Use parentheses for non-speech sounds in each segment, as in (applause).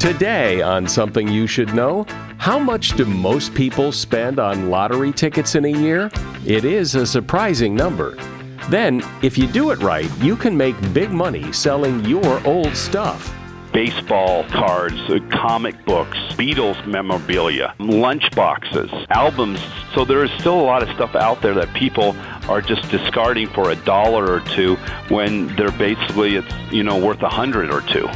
Today, on Something You Should Know, how much do most people spend on lottery tickets in a year? It is a surprising number. Then, if you do it right, you can make big money selling your old stuff baseball cards, uh, comic books, Beatles memorabilia, lunch boxes, albums. So there is still a lot of stuff out there that people are just discarding for a dollar or two when they're basically it's you know worth a hundred or two.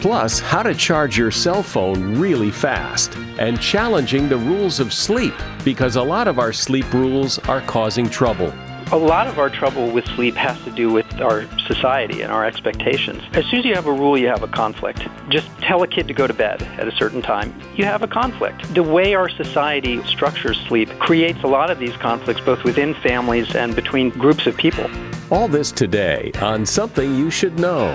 Plus, how to charge your cell phone really fast, and challenging the rules of sleep because a lot of our sleep rules are causing trouble. A lot of our trouble with sleep has to do with our society and our expectations. As soon as you have a rule, you have a conflict. Just tell a kid to go to bed at a certain time, you have a conflict. The way our society structures sleep creates a lot of these conflicts both within families and between groups of people. All this today on Something You Should Know.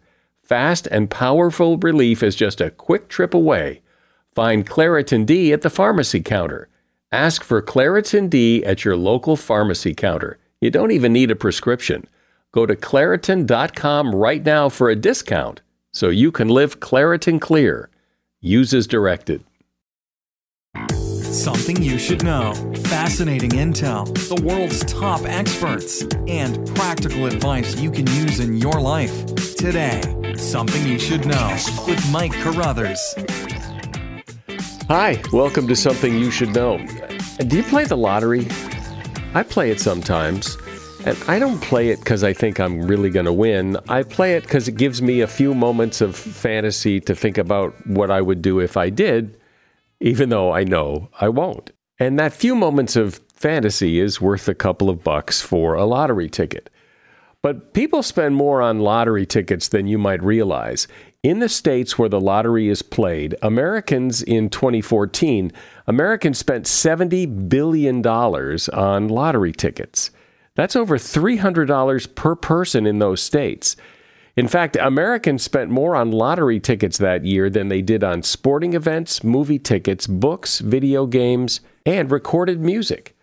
Fast and powerful relief is just a quick trip away. Find Claritin D at the pharmacy counter. Ask for Claritin D at your local pharmacy counter. You don't even need a prescription. Go to Claritin.com right now for a discount so you can live Claritin Clear. Use as directed. Something you should know. Fascinating intel, the world's top experts, and practical advice you can use in your life. Today, Something You Should Know with Mike Carruthers. Hi, welcome to Something You Should Know. Do you play the lottery? I play it sometimes. And I don't play it because I think I'm really going to win. I play it because it gives me a few moments of fantasy to think about what I would do if I did even though I know I won't. And that few moments of fantasy is worth a couple of bucks for a lottery ticket. But people spend more on lottery tickets than you might realize. In the states where the lottery is played, Americans in 2014, Americans spent $70 billion on lottery tickets. That's over $300 per person in those states. In fact, Americans spent more on lottery tickets that year than they did on sporting events, movie tickets, books, video games, and recorded music.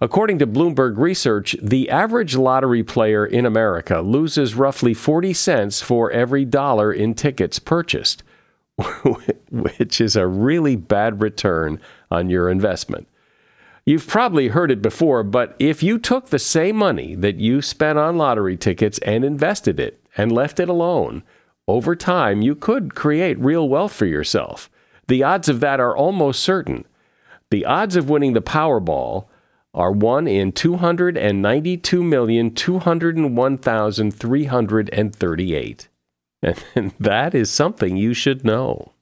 According to Bloomberg Research, the average lottery player in America loses roughly 40 cents for every dollar in tickets purchased, (laughs) which is a really bad return on your investment. You've probably heard it before, but if you took the same money that you spent on lottery tickets and invested it and left it alone, over time you could create real wealth for yourself. The odds of that are almost certain. The odds of winning the Powerball are 1 in 292,201,338. And (laughs) that is something you should know.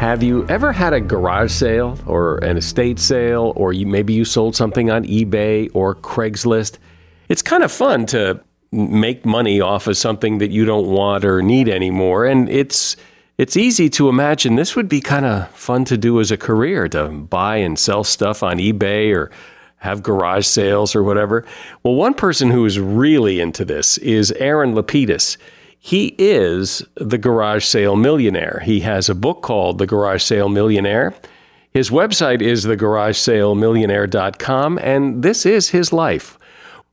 Have you ever had a garage sale or an estate sale, or you, maybe you sold something on eBay or Craigslist? It's kind of fun to make money off of something that you don't want or need anymore, and it's it's easy to imagine this would be kind of fun to do as a career to buy and sell stuff on eBay or have garage sales or whatever. Well, one person who is really into this is Aaron LaPedis. He is the garage sale millionaire. He has a book called The Garage Sale Millionaire. His website is thegaragesalemillionaire.com, and this is his life.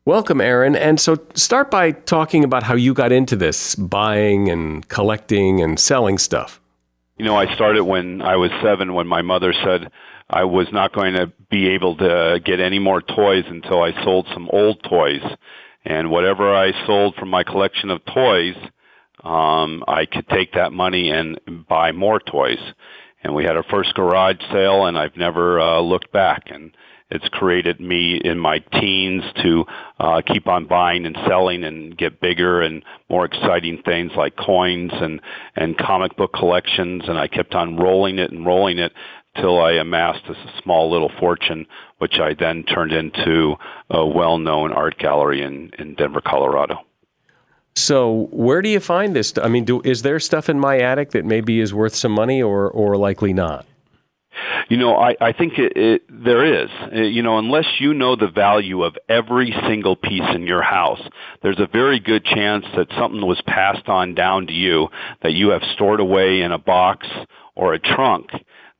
Welcome, Aaron. And so start by talking about how you got into this buying and collecting and selling stuff. You know, I started when I was seven when my mother said I was not going to be able to get any more toys until I sold some old toys. And whatever I sold from my collection of toys, um, I could take that money and buy more toys. And we had our first garage sale, and I've never uh, looked back. And it's created me in my teens to uh, keep on buying and selling and get bigger and more exciting things like coins and and comic book collections. And I kept on rolling it and rolling it till I amassed a small little fortune, which I then turned into a well-known art gallery in in Denver, Colorado. So, where do you find this? I mean, do, is there stuff in my attic that maybe is worth some money, or or likely not? You know, I, I think it, it, there is. Uh, you know, unless you know the value of every single piece in your house, there's a very good chance that something was passed on down to you that you have stored away in a box or a trunk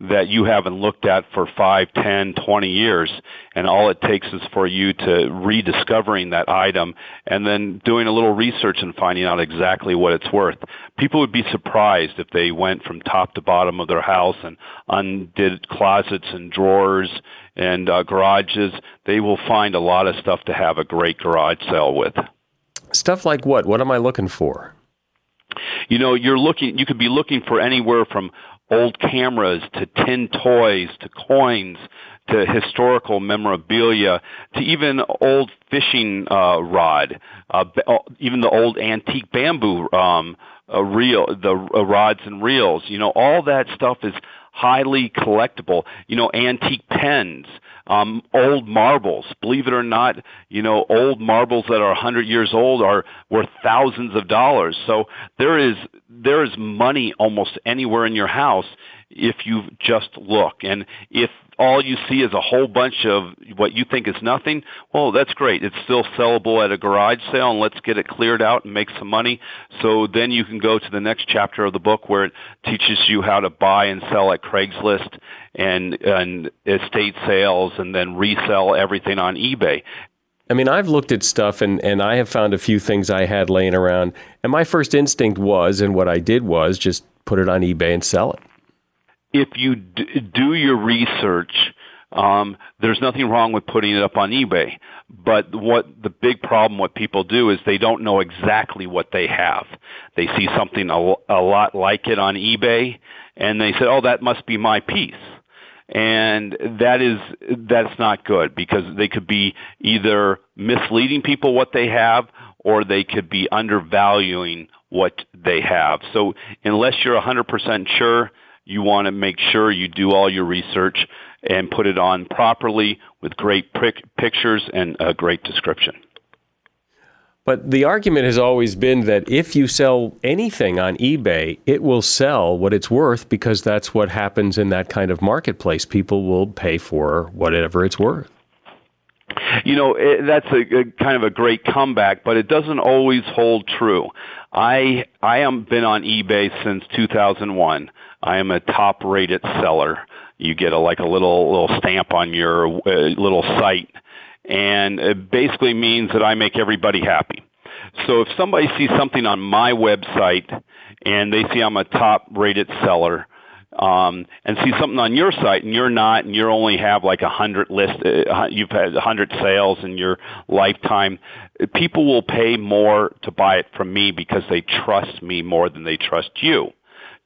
that you haven't looked at for five, ten, twenty years, and all it takes is for you to rediscovering that item and then doing a little research and finding out exactly what it's worth. People would be surprised if they went from top to bottom of their house and undid closets and drawers and uh, garages. They will find a lot of stuff to have a great garage sale with. Stuff like what? What am I looking for? you know you're looking you could be looking for anywhere from old cameras to tin toys to coins to historical memorabilia to even old fishing uh, rod, uh, uh, even the old antique bamboo um, uh, reel, the uh, rods and reels. You know, all that stuff is highly collectible. You know, antique pens, um, old marbles. Believe it or not, you know, old marbles that are 100 years old are worth thousands of dollars. So there is there is money almost anywhere in your house if you just look. And if all you see is a whole bunch of what you think is nothing, well, that's great. It's still sellable at a garage sale, and let's get it cleared out and make some money. So then you can go to the next chapter of the book where it teaches you how to buy and sell at Craigslist and and estate sales, and then resell everything on eBay. I mean, I've looked at stuff and, and I have found a few things I had laying around. And my first instinct was, and what I did was just put it on eBay and sell it if you do your research, um, there's nothing wrong with putting it up on eBay. But what the big problem, what people do is they don't know exactly what they have. They see something a, a lot like it on eBay, and they say, "Oh, that must be my piece." And that is that's not good because they could be either misleading people what they have, or they could be undervaluing what they have. So unless you're 100% sure, you want to make sure you do all your research and put it on properly with great pictures and a great description. But the argument has always been that if you sell anything on eBay, it will sell what it's worth because that's what happens in that kind of marketplace. People will pay for whatever it's worth. You know, it, that's a, a kind of a great comeback, but it doesn't always hold true. I I am been on eBay since 2001. I am a top rated seller. You get a like a little little stamp on your uh, little site, and it basically means that I make everybody happy. So if somebody sees something on my website and they see I'm a top rated seller, um, and see something on your site and you're not, and you only have like a hundred list, uh, you've had a hundred sales in your lifetime, people will pay more to buy it from me because they trust me more than they trust you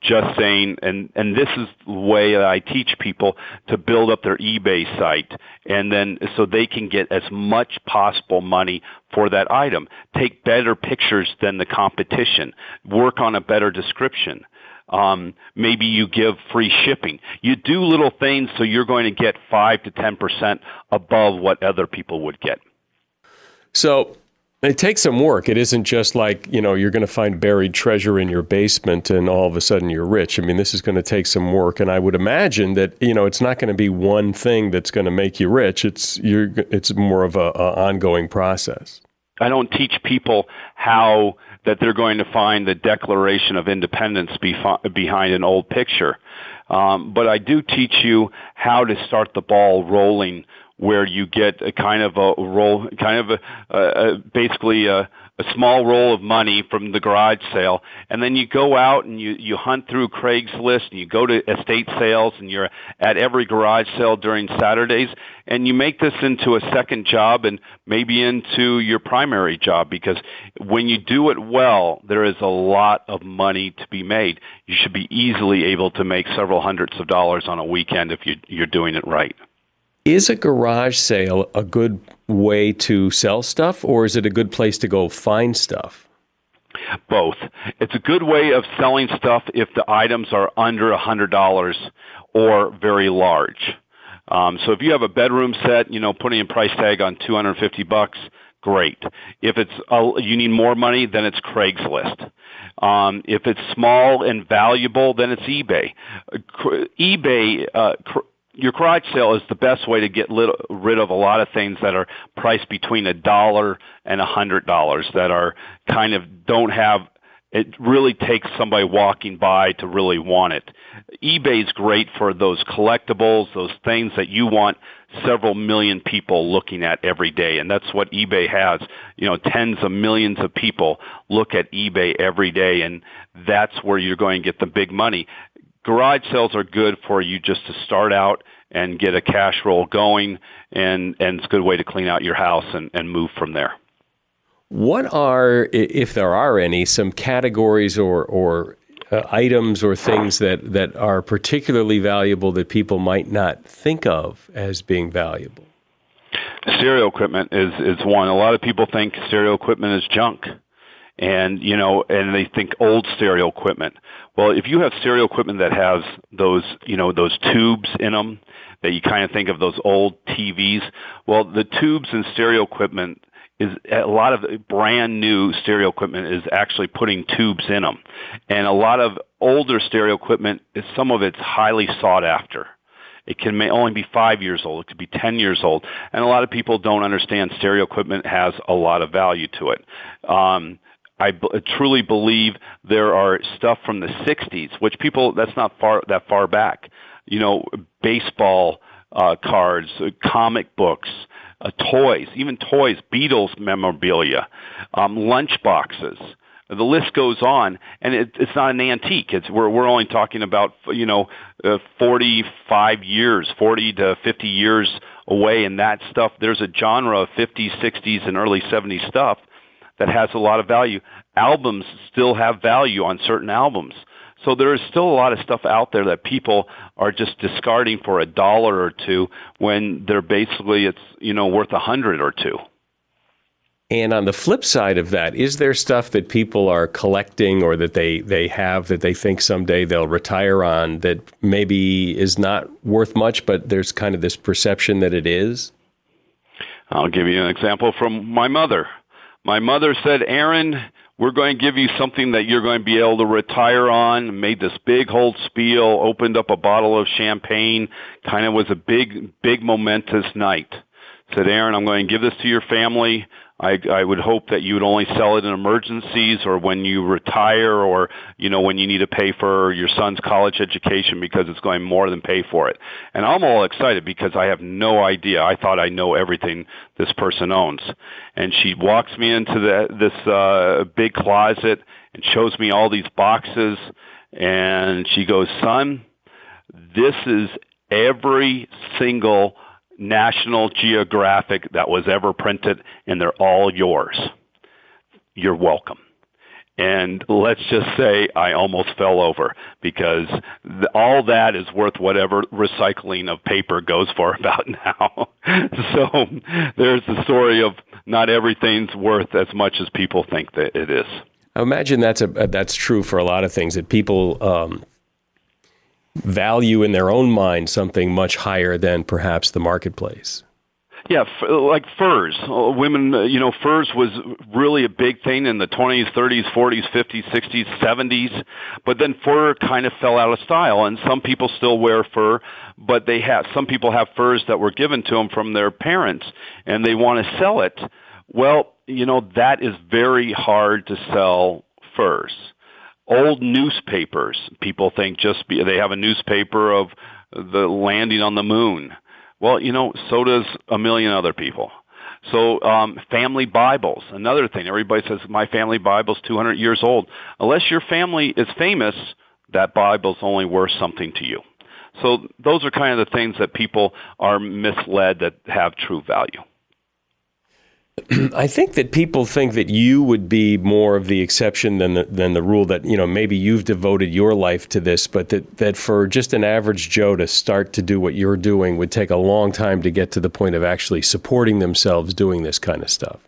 just saying, and, and this is the way that I teach people to build up their eBay site and then so they can get as much possible money for that item. Take better pictures than the competition. Work on a better description. Um, maybe you give free shipping. You do little things so you're going to get 5 to 10% above what other people would get. So it takes some work. It isn't just like, you know, you're going to find buried treasure in your basement and all of a sudden you're rich. I mean, this is going to take some work. And I would imagine that, you know, it's not going to be one thing that's going to make you rich. It's, you're, it's more of a, a ongoing process. I don't teach people how that they're going to find the Declaration of Independence behind an old picture. Um, but I do teach you how to start the ball rolling where you get a kind of a role, kind of a, a, a basically a, a small roll of money from the garage sale, and then you go out and you you hunt through Craigslist and you go to estate sales and you're at every garage sale during Saturdays, and you make this into a second job and maybe into your primary job because when you do it well, there is a lot of money to be made. You should be easily able to make several hundreds of dollars on a weekend if you, you're doing it right. Is a garage sale a good way to sell stuff, or is it a good place to go find stuff? Both. It's a good way of selling stuff if the items are under a hundred dollars or very large. Um, so if you have a bedroom set, you know, putting a price tag on 250 bucks, great. If it's you need more money, then it's Craigslist. Um, if it's small and valuable, then it's eBay. EBay. Uh, cr- your garage sale is the best way to get rid of a lot of things that are priced between a dollar and a hundred dollars that are kind of don't have it really takes somebody walking by to really want it. eBay's great for those collectibles, those things that you want several million people looking at every day. And that's what eBay has. You know, tens of millions of people look at eBay every day and that's where you're going to get the big money garage sales are good for you just to start out and get a cash roll going and and it's a good way to clean out your house and, and move from there. What are, if there are any, some categories or or uh, items or things that, that are particularly valuable that people might not think of as being valuable? Stereo equipment is is one. A lot of people think stereo equipment is junk and you know and they think old stereo equipment well if you have stereo equipment that has those you know those tubes in them that you kind of think of those old TVs well the tubes in stereo equipment is a lot of brand new stereo equipment is actually putting tubes in them and a lot of older stereo equipment is some of it's highly sought after it can may only be five years old. It could be 10 years old. And a lot of people don't understand stereo equipment has a lot of value to it. Um, I b- truly believe there are stuff from the 60s, which people, that's not far, that far back. You know, baseball uh, cards, uh, comic books, uh, toys, even toys, Beatles memorabilia, um, lunch boxes. The list goes on, and it, it's not an antique. It's we're we're only talking about you know uh, 45 years, 40 to 50 years away, and that stuff. There's a genre of 50s, 60s, and early 70s stuff that has a lot of value. Albums still have value on certain albums. So there is still a lot of stuff out there that people are just discarding for a dollar or two when they're basically it's you know worth a hundred or two. And on the flip side of that, is there stuff that people are collecting or that they, they have that they think someday they'll retire on that maybe is not worth much, but there's kind of this perception that it is? I'll give you an example from my mother. My mother said, Aaron, we're going to give you something that you're going to be able to retire on. Made this big whole spiel, opened up a bottle of champagne, kind of was a big, big momentous night. Said, Aaron, I'm going to give this to your family. I, I would hope that you would only sell it in emergencies or when you retire or, you know, when you need to pay for your son's college education because it's going more than pay for it. And I'm all excited because I have no idea. I thought I know everything this person owns. And she walks me into the, this, uh, big closet and shows me all these boxes and she goes, son, this is every single National Geographic that was ever printed, and they're all yours. You're welcome. And let's just say I almost fell over because all that is worth whatever recycling of paper goes for (laughs) about now. so there's the story of not everything's worth as much as people think that it is. I imagine that's a that's true for a lot of things that people um, value in their own mind something much higher than perhaps the marketplace. Yeah, f- like furs. Uh, women, uh, you know, furs was really a big thing in the 20s, 30s, 40s, 50s, 60s, 70s. But then fur kind of fell out of style, and some people still wear fur, but they have some people have furs that were given to them from their parents, and they want to sell it. Well, you know, that is very hard to sell furs old newspapers. People think just be, they have a newspaper of the landing on the moon. Well, you know, so does a million other people. So um, family Bibles, another thing. Everybody says my family Bible's 200 years old. Unless your family is famous, that Bible's only worth something to you. So those are kind of the things that people are misled that have true value. (clears throat) I think that people think that you would be more of the exception than the, than the rule. That you know maybe you've devoted your life to this, but that that for just an average Joe to start to do what you're doing would take a long time to get to the point of actually supporting themselves doing this kind of stuff.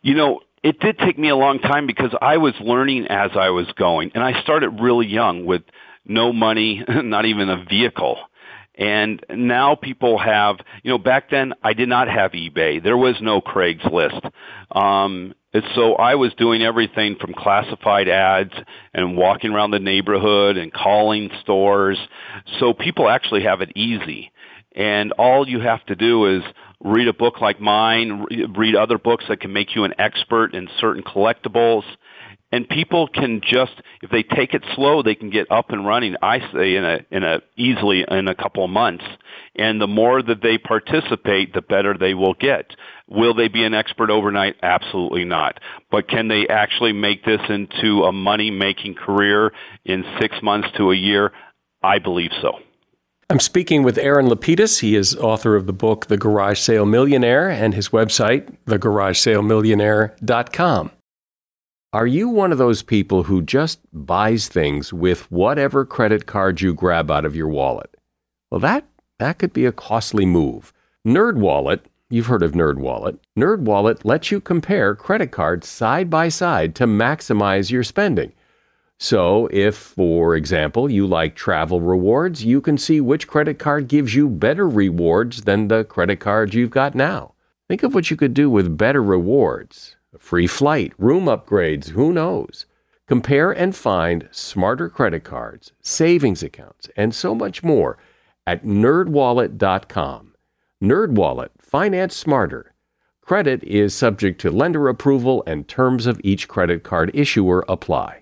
You know, it did take me a long time because I was learning as I was going, and I started really young with no money, (laughs) not even a vehicle. And now people have, you know, back then I did not have eBay. There was no Craigslist. Um, so I was doing everything from classified ads and walking around the neighborhood and calling stores. So people actually have it easy. And all you have to do is read a book like mine, read other books that can make you an expert in certain collectibles, and people can just if they take it slow they can get up and running i say in a in a easily in a couple of months. And the more that they participate the better they will get. Will they be an expert overnight? Absolutely not. But can they actually make this into a money making career in 6 months to a year? I believe so. I'm speaking with Aaron LaPedis. He is author of the book The Garage Sale Millionaire and his website, thegaragesalemillionaire.com. Are you one of those people who just buys things with whatever credit card you grab out of your wallet? Well, that, that could be a costly move. NerdWallet, you've heard of NerdWallet. NerdWallet lets you compare credit cards side by side to maximize your spending. So, if, for example, you like travel rewards, you can see which credit card gives you better rewards than the credit card you've got now. Think of what you could do with better rewards free flight, room upgrades, who knows? Compare and find smarter credit cards, savings accounts, and so much more at nerdwallet.com. NerdWallet, finance smarter. Credit is subject to lender approval and terms of each credit card issuer apply.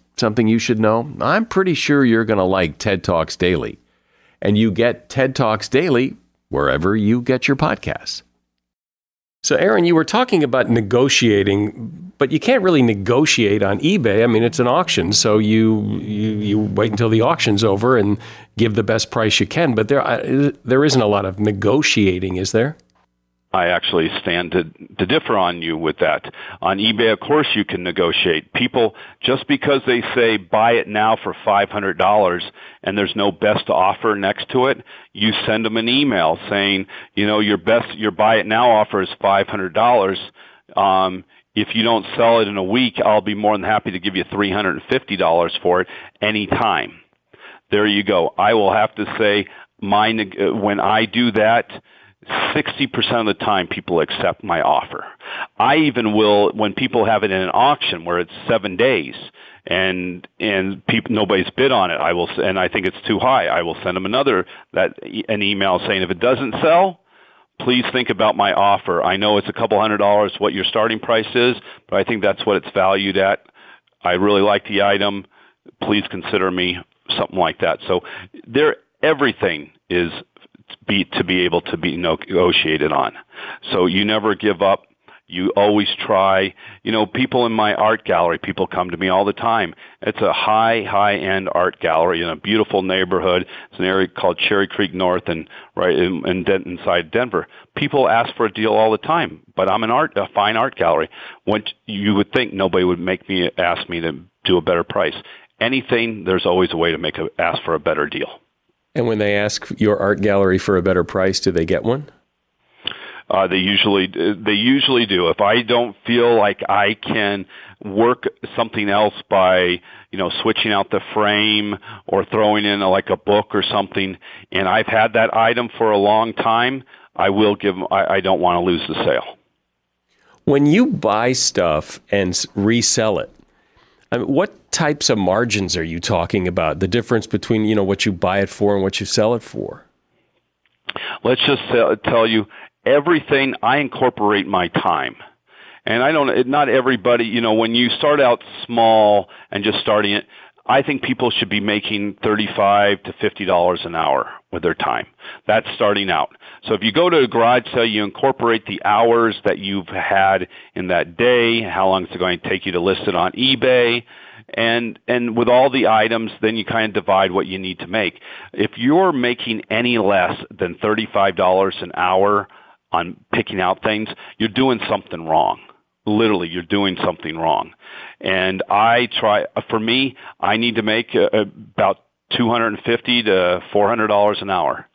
something you should know? I'm pretty sure you're going to like TED Talks Daily. And you get TED Talks Daily wherever you get your podcasts. So, Aaron, you were talking about negotiating, but you can't really negotiate on eBay. I mean, it's an auction, so you you, you wait until the auction's over and give the best price you can. But there there isn't a lot of negotiating, is there? I actually stand to, to differ on you with that. On eBay, of course, you can negotiate. People, just because they say buy it now for $500 and there's no best offer next to it, you send them an email saying, you know, your best, your buy it now offer is $500. Um, if you don't sell it in a week, I'll be more than happy to give you $350 for it anytime. There you go. I will have to say, my, when I do that, 60% of the time people accept my offer. I even will, when people have it in an auction where it's seven days and, and people, nobody's bid on it, I will, and I think it's too high, I will send them another, that, an email saying if it doesn't sell, please think about my offer. I know it's a couple hundred dollars what your starting price is, but I think that's what it's valued at. I really like the item. Please consider me something like that. So there, everything is be to be able to be negotiated on. So you never give up. You always try. You know, people in my art gallery, people come to me all the time. It's a high, high end art gallery in a beautiful neighborhood. It's an area called Cherry Creek North and right in, in inside Denver. People ask for a deal all the time, but I'm an art, a fine art gallery. When you would think nobody would make me ask me to do a better price. Anything, there's always a way to make a, ask for a better deal. And when they ask your art gallery for a better price, do they get one? Uh, they usually they usually do. If I don't feel like I can work something else by you know switching out the frame or throwing in a, like a book or something, and I've had that item for a long time, I will give. I, I don't want to lose the sale. When you buy stuff and resell it, I mean, what types of margins are you talking about? The difference between you know what you buy it for and what you sell it for. Let's just tell you everything I incorporate my time. And I don't, not everybody, you know, when you start out small and just starting it, I think people should be making 35 to $50 an hour with their time. That's starting out. So if you go to a garage sale, you incorporate the hours that you've had in that day, how long it's going to take you to list it on eBay, and and with all the items then you kind of divide what you need to make if you're making any less than $35 an hour on picking out things, you're doing something wrong. Literally, you're doing something wrong. And I try, for me, I need to make uh, about 250 to 400 dollars an hour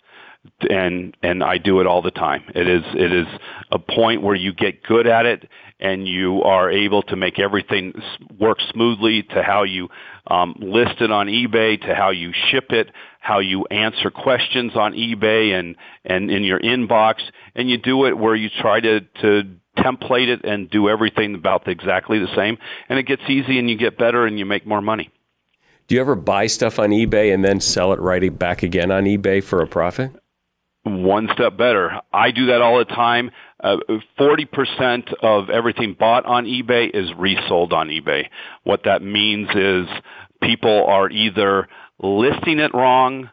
and and I do it all the time. It is it is a point where you get good at it and you are able to make everything work smoothly to how you um, list it on eBay to how you ship it, how you answer questions on eBay and and in your inbox, and you do it where you try to to template it and do everything about exactly the same, and it gets easy and you get better and you make more money. Do you ever buy stuff on eBay and then sell it right back again on eBay for a profit? one step better. I do that all the time. Uh, 40% of everything bought on eBay is resold on eBay. What that means is people are either listing it wrong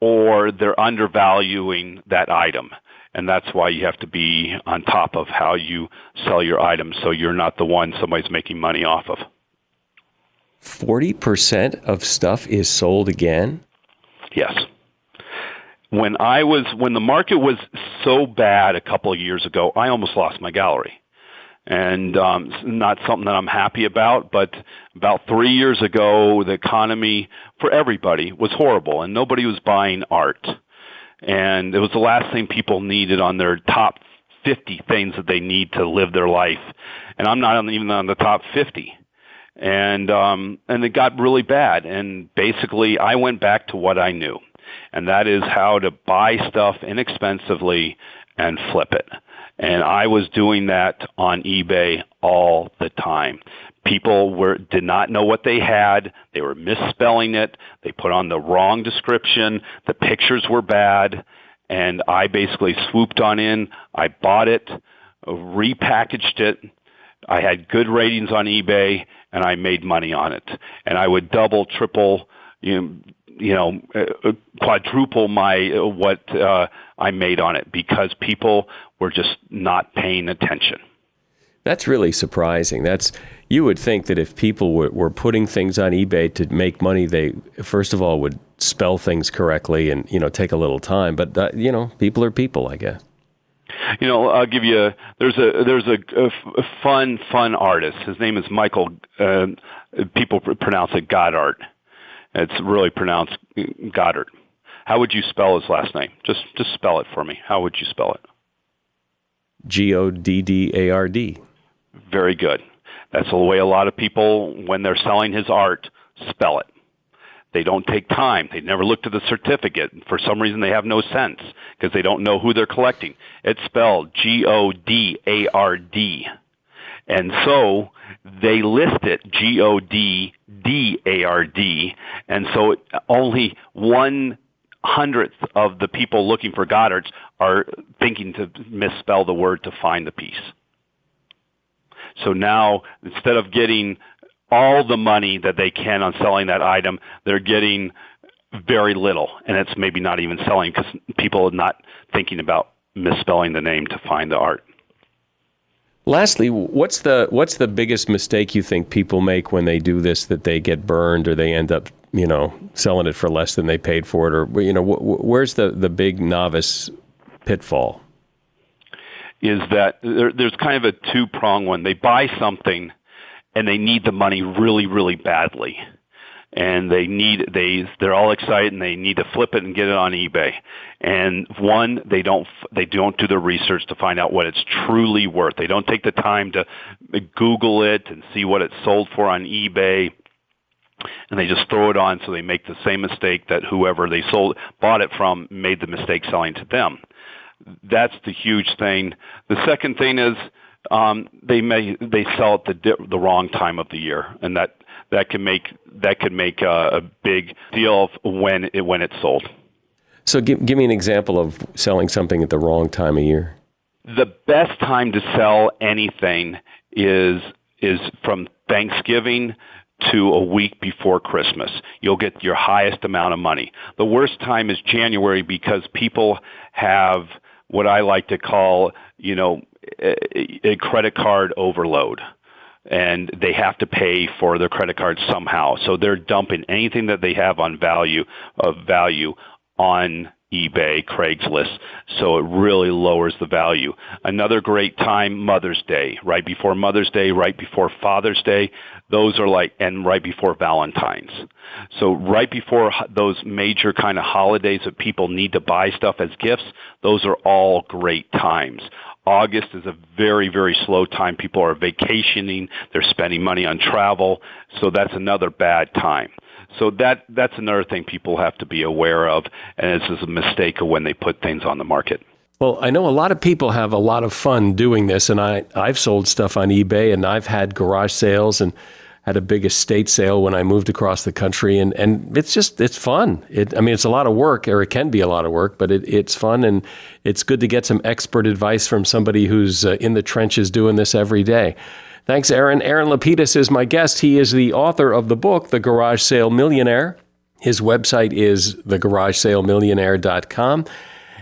or they're undervaluing that item. And that's why you have to be on top of how you sell your items so you're not the one somebody's making money off of. 40% of stuff is sold again? Yes when I was when the market was so bad a couple of years ago, I almost lost my gallery, and um, not something that I'm happy about. But about three years ago, the economy for everybody was horrible, and nobody was buying art, and it was the last thing people needed on their top 50 things that they need to live their life, and I'm not even on the top 50 and um and it got really bad and basically I went back to what I knew and that is how to buy stuff inexpensively and flip it. And I was doing that on eBay all the time. People were did not know what they had. They were misspelling it. They put on the wrong description. The pictures were bad, and I basically swooped on in. I bought it, repackaged it. I had good ratings on eBay, and I made money on it. And I would double, triple, you know, you know, uh, quadruple my uh, what uh, I made on it because people were just not paying attention. That's really surprising. That's you would think that if people were, were putting things on eBay to make money, they first of all would spell things correctly and you know take a little time. But uh, you know, people are people, I guess. You know, I'll give you a there's a there's a, a, a fun fun artist. His name is Michael. Uh, people pronounce it Goddard it's really pronounced Goddard. How would you spell his last name? Just just spell it for me. How would you spell it? G O D D A R D. Very good. That's the way a lot of people, when they're selling his art, spell it. They don't take time. They never look at the certificate. For some reason, they have no sense because they don't know who they're collecting. It's spelled G O D A R D. And so they list it G O D D A R D, and so only one hundredth of the people looking for Goddards are thinking to misspell the word to find the piece. So now instead of getting all the money that they can on selling that item, they're getting very little, and it's maybe not even selling because people are not thinking about misspelling the name to find the art. Lastly, what's the what's the biggest mistake you think people make when they do this that they get burned or they end up you know selling it for less than they paid for it or you know wh- where's the the big novice pitfall? Is that there, there's kind of a two prong one. They buy something and they need the money really, really badly. And they need they they're all excited and they need to flip it and get it on eBay. And one, they don't they don't do the research to find out what it's truly worth. They don't take the time to Google it and see what it's sold for on eBay and they just throw it on so they make the same mistake that whoever they sold bought it from made the mistake selling to them. That's the huge thing. The second thing is um, they may they sell at the the wrong time of the year, and that that can make that can make a, a big deal of when it when it's sold. So give give me an example of selling something at the wrong time of year. The best time to sell anything is is from Thanksgiving to a week before Christmas. You'll get your highest amount of money. The worst time is January because people have what I like to call, you know, a, credit card overload and they have to pay for their credit card somehow. So they're dumping anything that they have on value of value on eBay, Craigslist. So it really lowers the value. Another great time, Mother's Day, right before Mother's Day, right before Father's Day. Those are like, and right before Valentine's. So right before those major kind of holidays that people need to buy stuff as gifts, those are all great times. August is a very, very slow time. People are vacationing. They're spending money on travel. So that's another bad time. So that that's another thing people have to be aware of, and this is a mistake of when they put things on the market. Well, I know a lot of people have a lot of fun doing this, and I I've sold stuff on eBay, and I've had garage sales and had a big estate sale when I moved across the country, and, and it's just it's fun. It, I mean, it's a lot of work, or it can be a lot of work, but it, it's fun, and it's good to get some expert advice from somebody who's uh, in the trenches doing this every day. Thanks, Aaron. Aaron LaPedis is my guest. He is the author of the book, The Garage Sale Millionaire. His website is thegaragesalemillionaire.com,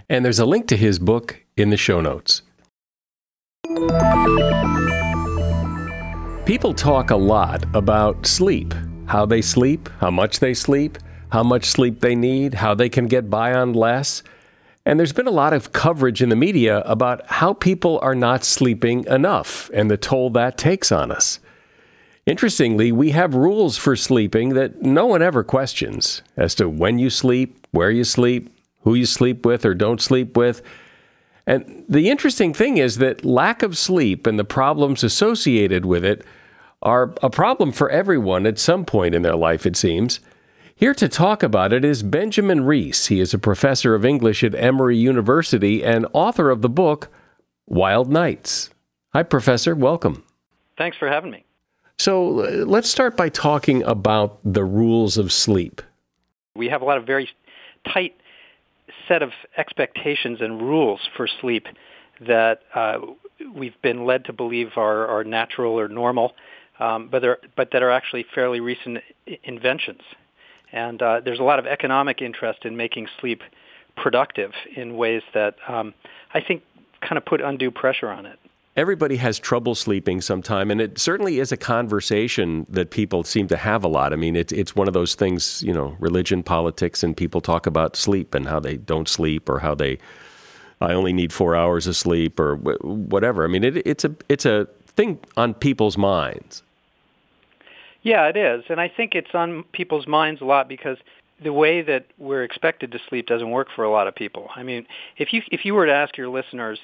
and there's a link to his book in the show notes. People talk a lot about sleep, how they sleep, how much they sleep, how much sleep they need, how they can get by on less. And there's been a lot of coverage in the media about how people are not sleeping enough and the toll that takes on us. Interestingly, we have rules for sleeping that no one ever questions as to when you sleep, where you sleep, who you sleep with or don't sleep with. And the interesting thing is that lack of sleep and the problems associated with it are a problem for everyone at some point in their life, it seems. Here to talk about it is Benjamin Reiss. He is a professor of English at Emory University and author of the book Wild Nights. Hi, Professor. Welcome. Thanks for having me. So let's start by talking about the rules of sleep. We have a lot of very tight set of expectations and rules for sleep that uh, we've been led to believe are, are natural or normal, um, but, but that are actually fairly recent inventions. And uh, there's a lot of economic interest in making sleep productive in ways that um, I think kind of put undue pressure on it. Everybody has trouble sleeping sometime, and it certainly is a conversation that people seem to have a lot. I mean, it, it's one of those things, you know, religion, politics, and people talk about sleep and how they don't sleep or how they, I only need four hours of sleep or whatever. I mean, it, it's a it's a thing on people's minds. Yeah, it is. And I think it's on people's minds a lot because the way that we're expected to sleep doesn't work for a lot of people. I mean, if you if you were to ask your listeners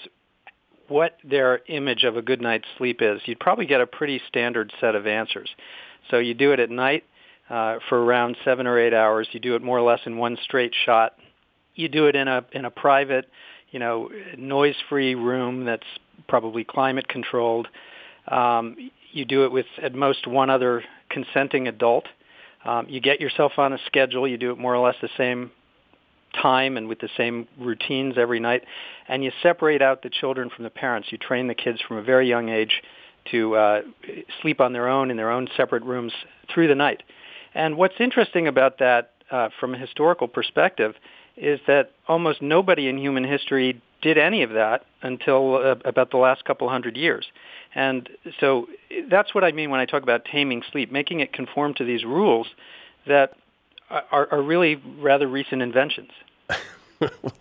what their image of a good night's sleep is, you'd probably get a pretty standard set of answers. So you do it at night uh, for around seven or eight hours. You do it more or less in one straight shot. You do it in a in a private, you know, noise-free room that's probably climate controlled. Um, you do it with at most one other consenting adult. Um, you get yourself on a schedule. You do it more or less the same time and with the same routines every night. And you separate out the children from the parents. You train the kids from a very young age to uh, sleep on their own in their own separate rooms through the night. And what's interesting about that uh, from a historical perspective is that almost nobody in human history did any of that until uh, about the last couple hundred years. And so that's what I mean when I talk about taming sleep, making it conform to these rules that are, are really rather recent inventions. (laughs) well,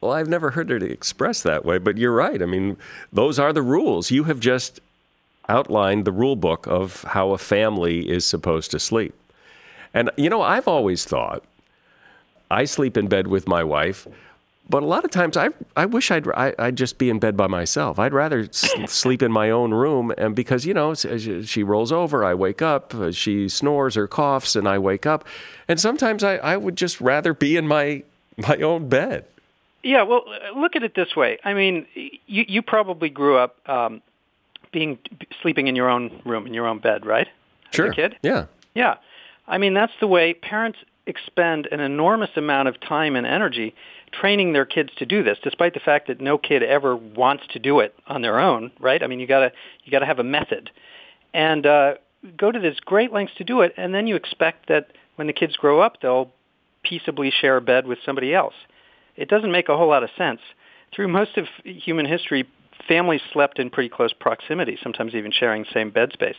well, I've never heard it expressed that way, but you're right. I mean, those are the rules. You have just outlined the rule book of how a family is supposed to sleep. And, you know, I've always thought I sleep in bed with my wife, but a lot of times I, I wish I'd, I, would i would just be in bed by myself. I'd rather (laughs) sleep in my own room. And because, you know, she rolls over, I wake up, she snores or coughs, and I wake up. And sometimes I, I would just rather be in my, my own bed. Yeah, well, look at it this way. I mean, you, you probably grew up um, being sleeping in your own room, in your own bed, right? As sure. kid? Yeah. Yeah. I mean, that's the way parents expend an enormous amount of time and energy training their kids to do this, despite the fact that no kid ever wants to do it on their own, right? I mean, you gotta you gotta have a method, and uh, go to this great lengths to do it, and then you expect that when the kids grow up, they'll peaceably share a bed with somebody else. It doesn't make a whole lot of sense. Through most of human history, families slept in pretty close proximity, sometimes even sharing the same bed space.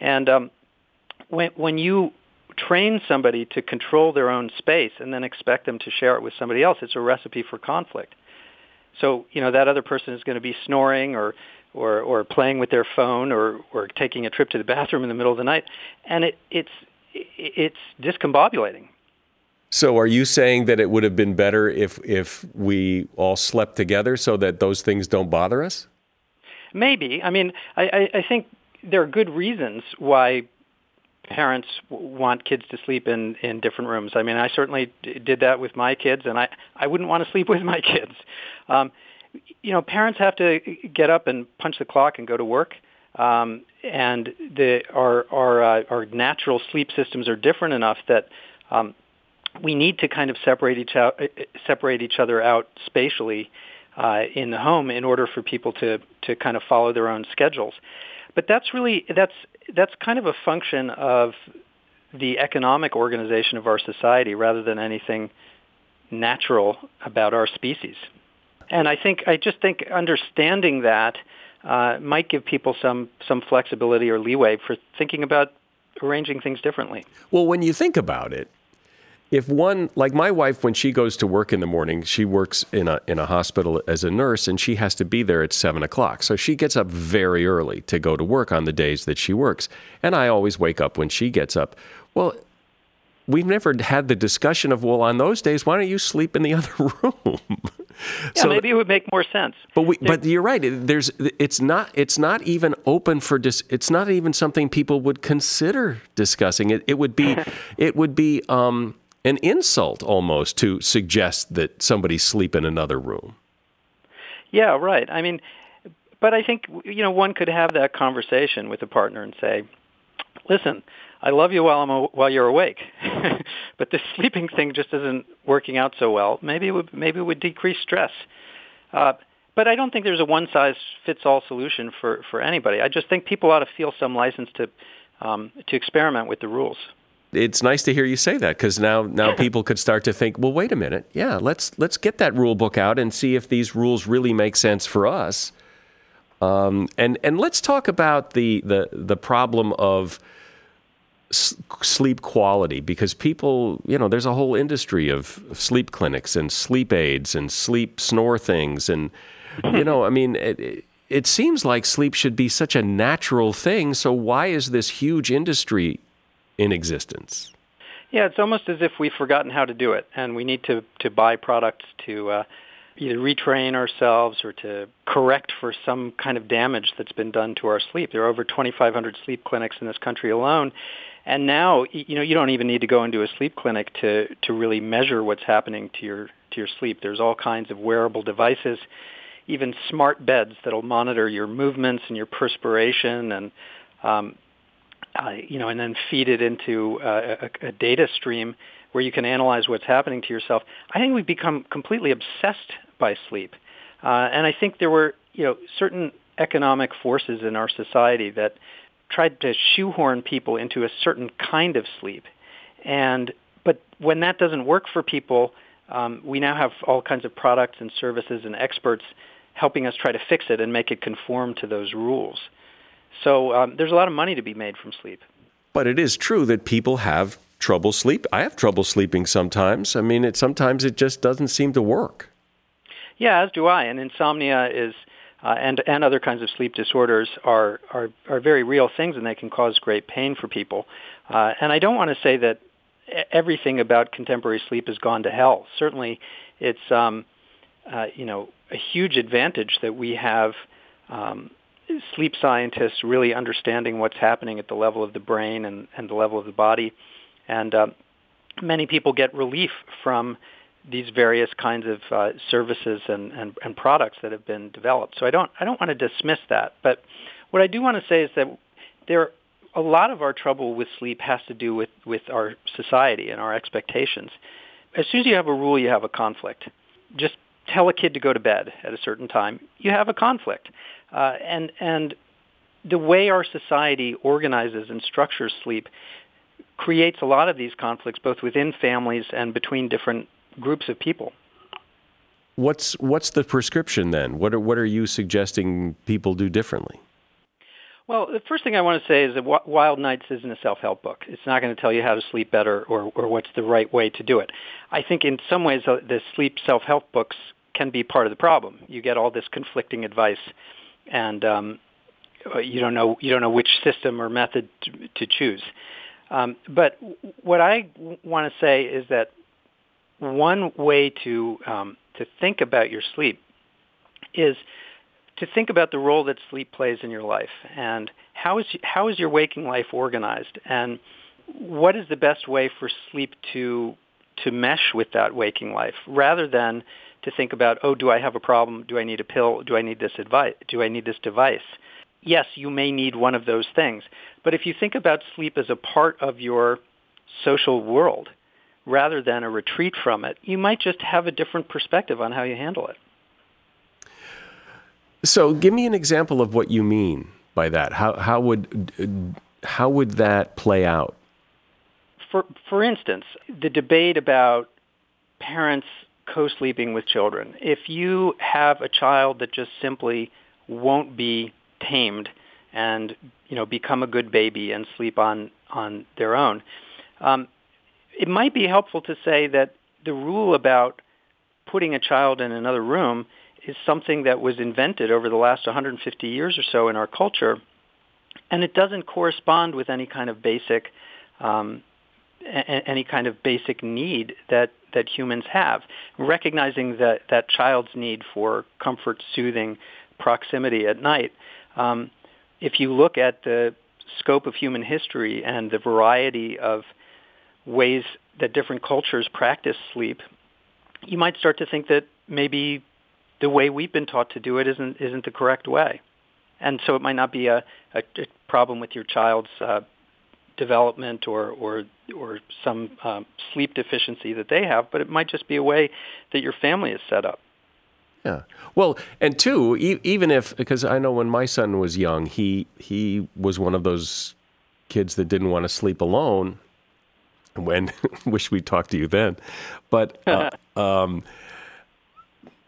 And um, when when you train somebody to control their own space and then expect them to share it with somebody else, it's a recipe for conflict. So, you know, that other person is going to be snoring or or, or playing with their phone or, or taking a trip to the bathroom in the middle of the night. And it, it's, it's discombobulating. So, are you saying that it would have been better if if we all slept together so that those things don't bother us? Maybe. I mean, I, I, I think there are good reasons why parents want kids to sleep in in different rooms. I mean, I certainly did that with my kids, and I I wouldn't want to sleep (laughs) with my kids. Um, you know, parents have to get up and punch the clock and go to work. Um, and the our our uh, our natural sleep systems are different enough that um, we need to kind of separate each out separate each other out spatially uh, in the home in order for people to to kind of follow their own schedules. But that's really that's that's kind of a function of the economic organization of our society rather than anything natural about our species. And I think I just think understanding that uh, might give people some some flexibility or leeway for thinking about arranging things differently. Well, when you think about it, if one like my wife when she goes to work in the morning she works in a in a hospital as a nurse and she has to be there at seven o'clock so she gets up very early to go to work on the days that she works and i always wake up when she gets up well we've never had the discussion of well on those days why don't you sleep in the (laughs) other room yeah, so, maybe it would make more sense. But we, but you're right. There's it's not it's not even open for dis, it's not even something people would consider discussing. It it would be (laughs) it would be um, an insult almost to suggest that somebody sleep in another room. Yeah, right. I mean, but I think you know one could have that conversation with a partner and say, "Listen, I love you while I'm a, while you're awake, (laughs) but this sleeping thing just isn't working out so well. Maybe it would maybe it would decrease stress." Uh, but I don't think there's a one size fits all solution for for anybody. I just think people ought to feel some license to um, to experiment with the rules it's nice to hear you say that because now now people could start to think, well, wait a minute, yeah, let's let's get that rule book out and see if these rules really make sense for us. Um, and and let's talk about the the the problem of sleep quality because people, you know, there's a whole industry of sleep clinics and sleep aids and sleep snore things and you know, I mean. It, it seems like sleep should be such a natural thing. So why is this huge industry in existence. Yeah, it's almost as if we've forgotten how to do it, and we need to to buy products to uh, either retrain ourselves or to correct for some kind of damage that's been done to our sleep. There are over 2,500 sleep clinics in this country alone, and now you know you don't even need to go into a sleep clinic to to really measure what's happening to your to your sleep. There's all kinds of wearable devices, even smart beds that'll monitor your movements and your perspiration and um, uh, you know, and then feed it into uh, a, a data stream where you can analyze what's happening to yourself. I think we've become completely obsessed by sleep, uh, and I think there were, you know, certain economic forces in our society that tried to shoehorn people into a certain kind of sleep, and but when that doesn't work for people, um, we now have all kinds of products and services and experts helping us try to fix it and make it conform to those rules. So um, there's a lot of money to be made from sleep. But it is true that people have trouble sleep. I have trouble sleeping sometimes. I mean, it sometimes it just doesn't seem to work. Yeah, as do I. And insomnia is uh, and and other kinds of sleep disorders are are are very real things, and they can cause great pain for people. Uh, and I don't want to say that everything about contemporary sleep has gone to hell. Certainly, it's um, uh, you know a huge advantage that we have um, sleep scientists really understanding what's happening at the level of the brain and, and the level of the body, and uh, many people get relief from these various kinds of uh, services and, and, and products that have been developed. So I don't I don't want to dismiss that, but what I do want to say is that there a lot of our trouble with sleep has to do with, with our society and our expectations. As soon as you have a rule, you have a conflict. Just tell a kid to go to bed at a certain time, you have a conflict. Uh, and, and the way our society organizes and structures sleep creates a lot of these conflicts both within families and between different groups of people. What's what's the prescription then? What are what are you suggesting people do differently? Well, the first thing I want to say is that Wild Nights isn't a self-help book. It's not going to tell you how to sleep better or, or what's the right way to do it. I think in some ways the sleep self-help books can be part of the problem. You get all this conflicting advice, and um, you don't know you don't know which system or method to, to choose. Um, but what I want to say is that one way to um, to think about your sleep is to think about the role that sleep plays in your life and how is how is your waking life organized and what is the best way for sleep to to mesh with that waking life rather than to think about oh do I have a problem? Do I need a pill? Do I need this advice do I need this device? Yes you may need one of those things. But if you think about sleep as a part of your social world rather than a retreat from it you might just have a different perspective on how you handle it. So, give me an example of what you mean by that. How how would how would that play out? For for instance, the debate about parents co-sleeping with children. If you have a child that just simply won't be tamed and you know become a good baby and sleep on on their own, um, it might be helpful to say that the rule about putting a child in another room is something that was invented over the last 150 years or so in our culture, and it doesn't correspond with any kind of basic um, a- any kind of basic need that that humans have. Recognizing that that child's need for comfort, soothing, proximity at night. Um, if you look at the scope of human history and the variety of ways that different cultures practice sleep, you might start to think that maybe the way we've been taught to do it isn't isn't the correct way, and so it might not be a, a, a problem with your child's uh, development or or or some um, sleep deficiency that they have, but it might just be a way that your family is set up. Yeah. Well, and two, e- even if because I know when my son was young, he he was one of those kids that didn't want to sleep alone. When (laughs) wish we'd talked to you then, but uh, (laughs) um,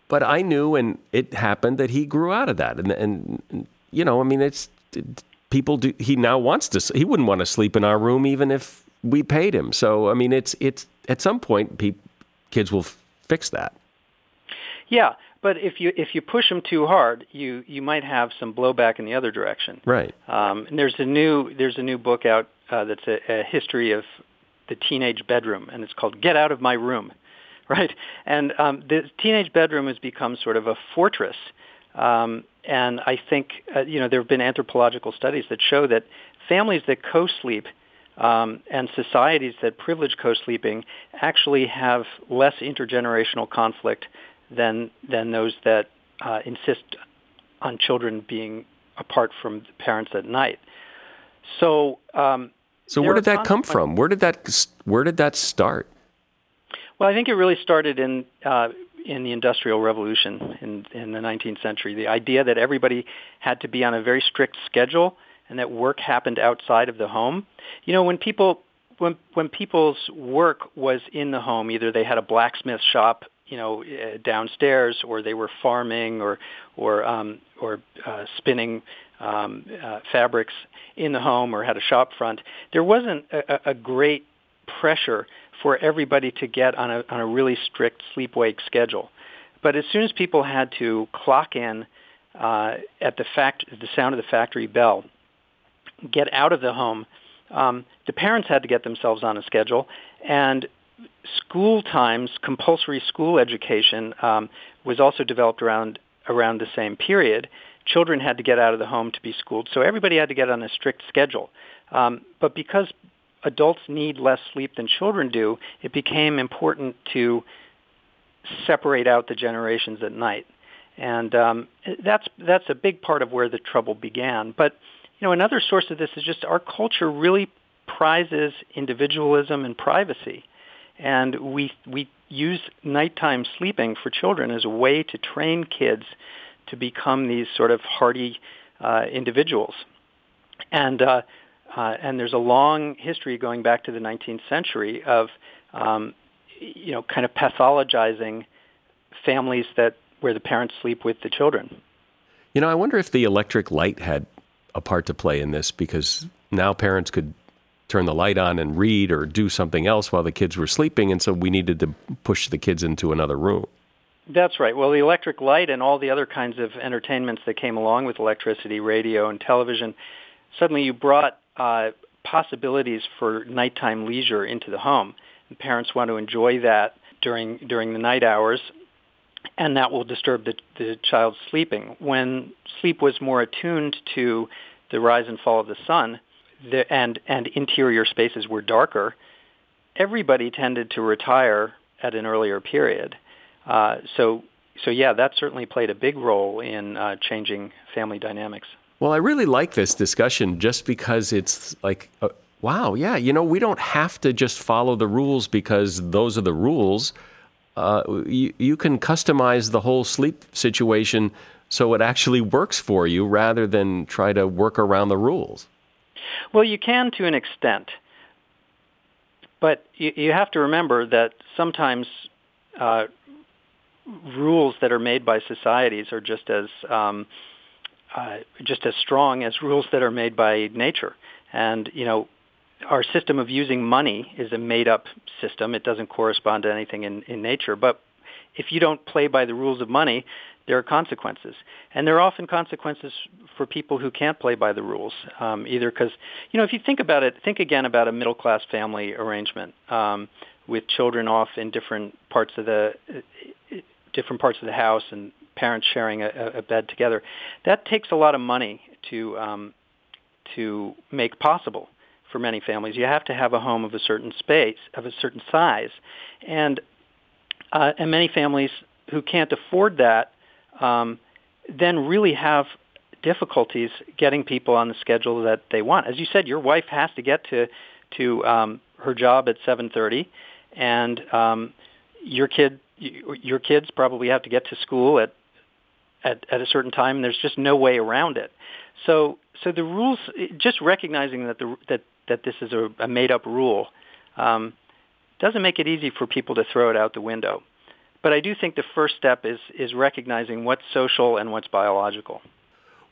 but I knew, and it happened that he grew out of that. And, and you know, I mean, it's people do. He now wants to. He wouldn't want to sleep in our room even if we paid him. So I mean, it's it's at some point, pe- kids will f- fix that. Yeah, but if you if you push them too hard, you you might have some blowback in the other direction. Right. Um, and there's a new there's a new book out uh, that's a, a history of the teenage bedroom, and it's called "Get Out of My Room." (laughs) right? And um, the teenage bedroom has become sort of a fortress. Um, and I think, uh, you know, there have been anthropological studies that show that families that co-sleep um, and societies that privilege co-sleeping actually have less intergenerational conflict than than those that uh, insist on children being apart from parents at night. So, um, so where did that come from? Where did that where did that start? Well, I think it really started in uh, in the Industrial Revolution in in the 19th century. The idea that everybody had to be on a very strict schedule and that work happened outside of the home. You know, when people when when people's work was in the home, either they had a blacksmith shop, you know, uh, downstairs, or they were farming, or or um, or uh, spinning um, uh, fabrics in the home, or had a shop front. There wasn't a, a great pressure for everybody to get on a, on a really strict sleep-wake schedule. But as soon as people had to clock in uh, at the fact the sound of the factory bell, get out of the home. Um, the parents had to get themselves on a schedule, and school times, compulsory school education, um, was also developed around around the same period. Children had to get out of the home to be schooled, so everybody had to get on a strict schedule. Um, but because adults need less sleep than children do, it became important to separate out the generations at night. And um, that's that's a big part of where the trouble began. But you know, another source of this is just our culture really prizes individualism and privacy, and we we use nighttime sleeping for children as a way to train kids to become these sort of hardy uh, individuals. And uh, uh, and there's a long history going back to the 19th century of um, you know kind of pathologizing families that where the parents sleep with the children. You know, I wonder if the electric light had a part to play in this because now parents could turn the light on and read or do something else while the kids were sleeping, and so we needed to push the kids into another room. That's right. Well, the electric light and all the other kinds of entertainments that came along with electricity, radio, and television, suddenly you brought uh, possibilities for nighttime leisure into the home. And parents want to enjoy that during during the night hours, and that will disturb the, the child's sleeping. When sleep was more attuned to the rise and fall of the sun, the, and and interior spaces were darker, everybody tended to retire at an earlier period. Uh, so so yeah, that certainly played a big role in uh, changing family dynamics. Well, I really like this discussion just because it's like, uh, wow, yeah, you know, we don't have to just follow the rules because those are the rules. Uh, you, you can customize the whole sleep situation so it actually works for you rather than try to work around the rules. Well, you can to an extent. But you, you have to remember that sometimes uh, rules that are made by societies are just as um, uh, just as strong as rules that are made by nature. And you know, our system of using money is a made-up system. It doesn't correspond to anything in, in nature. But if you don't play by the rules of money, there are consequences, and there are often consequences for people who can't play by the rules. Um, either because, you know, if you think about it, think again about a middle-class family arrangement um, with children off in different parts of the different parts of the house and parents sharing a, a bed together. That takes a lot of money to um, to make possible for many families. You have to have a home of a certain space, of a certain size, and uh, and many families who can't afford that um, then really have difficulties getting people on the schedule that they want. As you said, your wife has to get to to um, her job at 7:30, and um, your kid your kids probably have to get to school at at, at a certain time, and there's just no way around it. So, so the rules, just recognizing that the that that this is a, a made-up rule, um, doesn't make it easy for people to throw it out the window. But I do think the first step is is recognizing what's social and what's biological.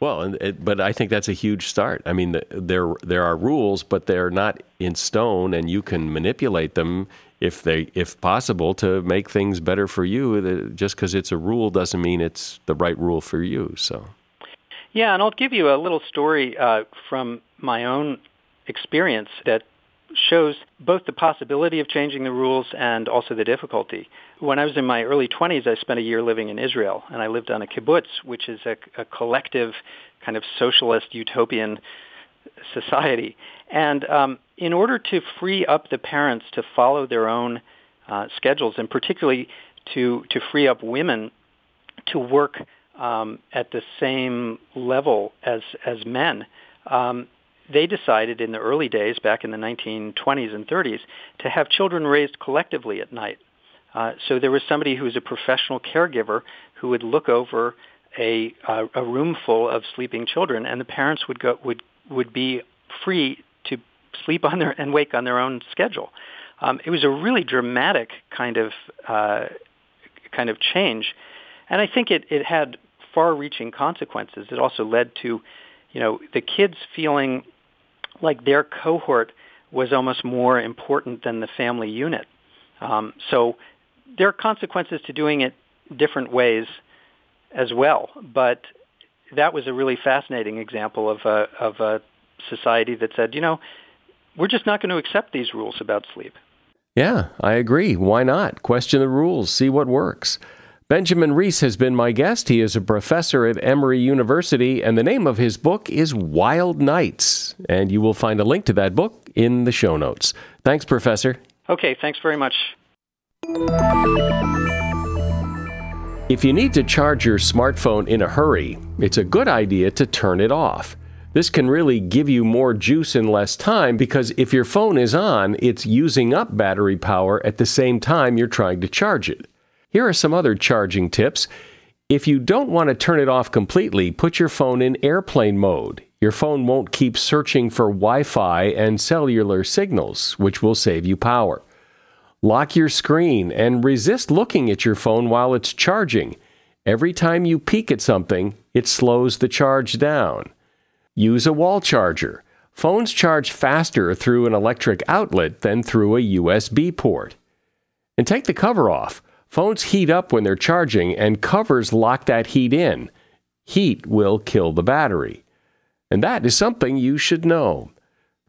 Well, it, but I think that's a huge start. I mean, there there are rules, but they're not in stone, and you can manipulate them if they if possible to make things better for you. Just because it's a rule doesn't mean it's the right rule for you. So. Yeah, and I'll give you a little story uh, from my own experience that shows both the possibility of changing the rules and also the difficulty. When I was in my early 20s, I spent a year living in Israel, and I lived on a kibbutz, which is a, a collective kind of socialist utopian society. And um, in order to free up the parents to follow their own uh, schedules, and particularly to, to free up women to work um, at the same level as, as men, um, they decided in the early days, back in the 1920s and 30s, to have children raised collectively at night. Uh, so there was somebody who was a professional caregiver who would look over a, a, a room full of sleeping children, and the parents would go would would be free to sleep on their and wake on their own schedule. Um, it was a really dramatic kind of uh, kind of change, and I think it, it had far-reaching consequences. It also led to, you know, the kids feeling like their cohort was almost more important than the family unit. Um, so there are consequences to doing it different ways as well. But that was a really fascinating example of a, of a society that said, you know, we're just not going to accept these rules about sleep. Yeah, I agree. Why not? Question the rules, see what works. Benjamin Reiss has been my guest. He is a professor at Emory University, and the name of his book is Wild Nights. And you will find a link to that book in the show notes. Thanks, Professor. Okay, thanks very much. If you need to charge your smartphone in a hurry, it's a good idea to turn it off. This can really give you more juice in less time because if your phone is on, it's using up battery power at the same time you're trying to charge it. Here are some other charging tips. If you don't want to turn it off completely, put your phone in airplane mode. Your phone won't keep searching for Wi Fi and cellular signals, which will save you power. Lock your screen and resist looking at your phone while it's charging. Every time you peek at something, it slows the charge down. Use a wall charger. Phones charge faster through an electric outlet than through a USB port. And take the cover off. Phones heat up when they're charging, and covers lock that heat in. Heat will kill the battery. And that is something you should know.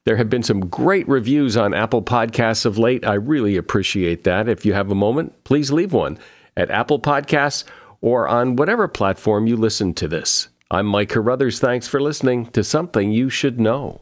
There have been some great reviews on Apple Podcasts of late. I really appreciate that. If you have a moment, please leave one at Apple Podcasts or on whatever platform you listen to this. I'm Mike Carruthers. Thanks for listening to Something You Should Know.